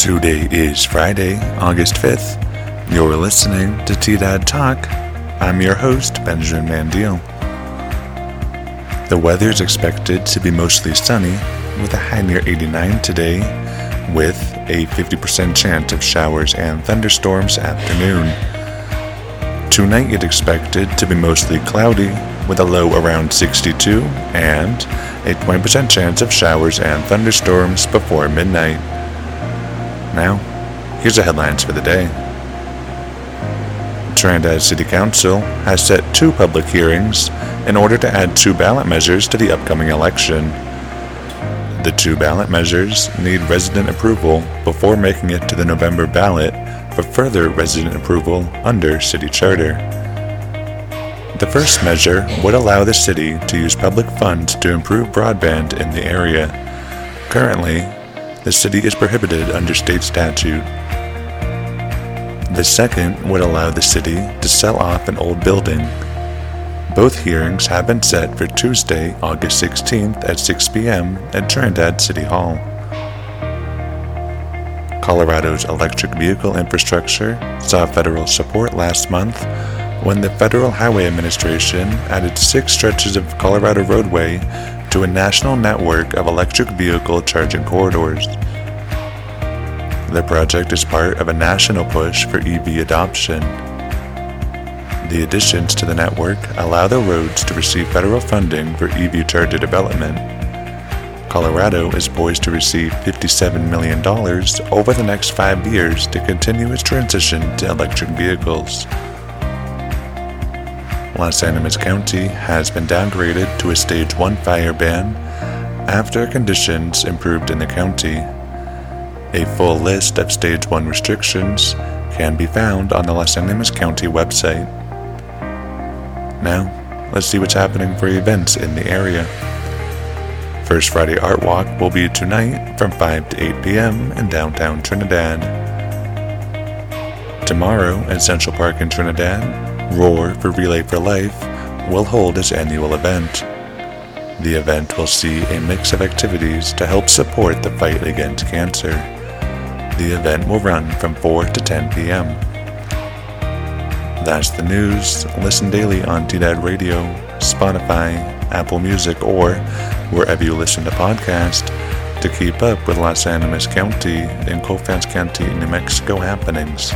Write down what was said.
Today is Friday, August 5th. You're listening to T Dad Talk. I'm your host, Benjamin Mandiel. The weather is expected to be mostly sunny, with a high near 89 today, with a 50% chance of showers and thunderstorms afternoon. Tonight it's expected to be mostly cloudy, with a low around 62 and a 20% chance of showers and thunderstorms before midnight. Now, here's the headlines for the day. Trinidad City Council has set two public hearings in order to add two ballot measures to the upcoming election. The two ballot measures need resident approval before making it to the November ballot for further resident approval under city charter. The first measure would allow the city to use public funds to improve broadband in the area. Currently, the city is prohibited under state statute. The second would allow the city to sell off an old building. Both hearings have been set for Tuesday, August 16th at 6 p.m. at Trinidad City Hall. Colorado's electric vehicle infrastructure saw federal support last month when the Federal Highway Administration added six stretches of Colorado roadway to a national network of electric vehicle charging corridors. The project is part of a national push for EV adoption. The additions to the network allow the roads to receive federal funding for EV charger development. Colorado is poised to receive $57 million over the next five years to continue its transition to electric vehicles. Las Animas County has been downgraded to a Stage 1 fire ban after conditions improved in the county. A full list of Stage 1 restrictions can be found on the Las Animas County website. Now, let's see what's happening for events in the area. First Friday Art Walk will be tonight from 5 to 8 p.m. in downtown Trinidad. Tomorrow at Central Park in Trinidad, Roar for Relay for Life will hold its annual event. The event will see a mix of activities to help support the fight against cancer. The event will run from 4 to 10 p.m. That's the news. Listen daily on TDAD Radio, Spotify, Apple Music, or wherever you listen to podcasts to keep up with Las Animas County and Colfax County, New Mexico happenings.